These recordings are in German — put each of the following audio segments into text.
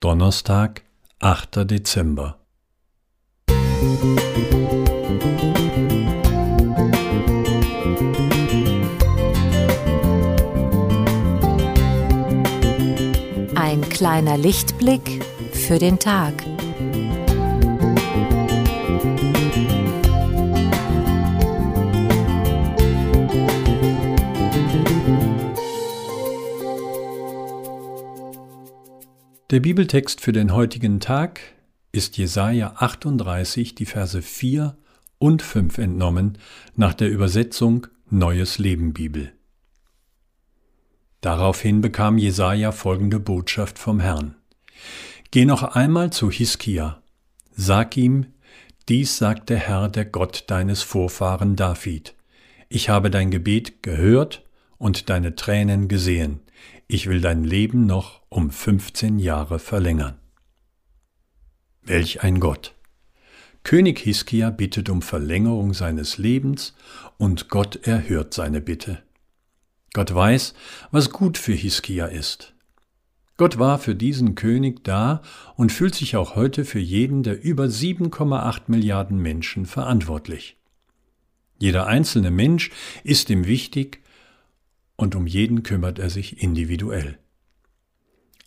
Donnerstag, 8. Dezember. Ein kleiner Lichtblick für den Tag. Der Bibeltext für den heutigen Tag ist Jesaja 38, die Verse 4 und 5 entnommen nach der Übersetzung Neues Leben Bibel. Daraufhin bekam Jesaja folgende Botschaft vom Herrn: Geh noch einmal zu Hiskia, sag ihm, dies sagt der Herr, der Gott deines Vorfahren David. Ich habe dein Gebet gehört und deine Tränen gesehen ich will dein Leben noch um 15 Jahre verlängern. Welch ein Gott! König Hiskia bittet um Verlängerung seines Lebens und Gott erhört seine Bitte. Gott weiß, was gut für Hiskia ist. Gott war für diesen König da und fühlt sich auch heute für jeden der über 7,8 Milliarden Menschen verantwortlich. Jeder einzelne Mensch ist ihm wichtig und um jeden kümmert er sich individuell.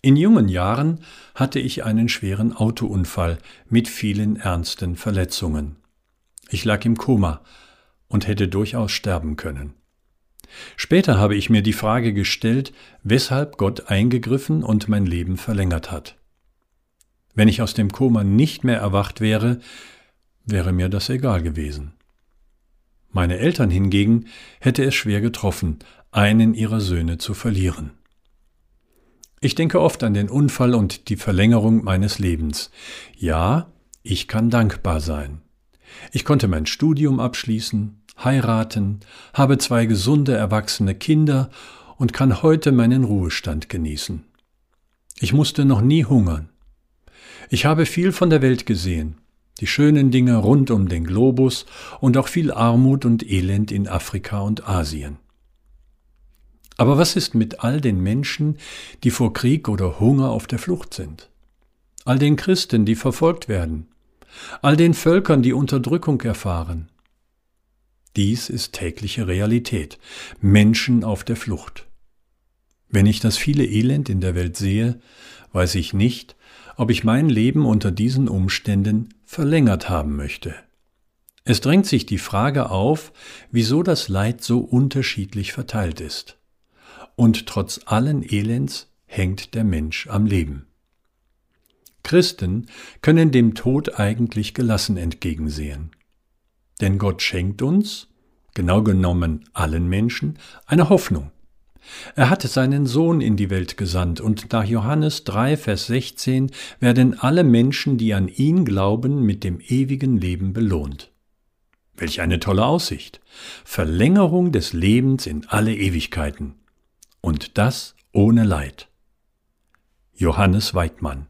In jungen Jahren hatte ich einen schweren Autounfall mit vielen ernsten Verletzungen. Ich lag im Koma und hätte durchaus sterben können. Später habe ich mir die Frage gestellt, weshalb Gott eingegriffen und mein Leben verlängert hat. Wenn ich aus dem Koma nicht mehr erwacht wäre, wäre mir das egal gewesen. Meine Eltern hingegen hätte es schwer getroffen, einen ihrer Söhne zu verlieren. Ich denke oft an den Unfall und die Verlängerung meines Lebens. Ja, ich kann dankbar sein. Ich konnte mein Studium abschließen, heiraten, habe zwei gesunde erwachsene Kinder und kann heute meinen Ruhestand genießen. Ich musste noch nie hungern. Ich habe viel von der Welt gesehen, die schönen Dinge rund um den Globus und auch viel Armut und Elend in Afrika und Asien. Aber was ist mit all den Menschen, die vor Krieg oder Hunger auf der Flucht sind? All den Christen, die verfolgt werden? All den Völkern, die Unterdrückung erfahren? Dies ist tägliche Realität. Menschen auf der Flucht. Wenn ich das viele Elend in der Welt sehe, weiß ich nicht, ob ich mein Leben unter diesen Umständen verlängert haben möchte. Es drängt sich die Frage auf, wieso das Leid so unterschiedlich verteilt ist. Und trotz allen Elends hängt der Mensch am Leben. Christen können dem Tod eigentlich gelassen entgegensehen. Denn Gott schenkt uns, genau genommen allen Menschen, eine Hoffnung. Er hatte seinen Sohn in die Welt gesandt, und nach Johannes 3, Vers 16 werden alle Menschen, die an ihn glauben, mit dem ewigen Leben belohnt. Welch eine tolle Aussicht. Verlängerung des Lebens in alle Ewigkeiten. Und das ohne Leid. Johannes Weidmann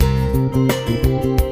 Musik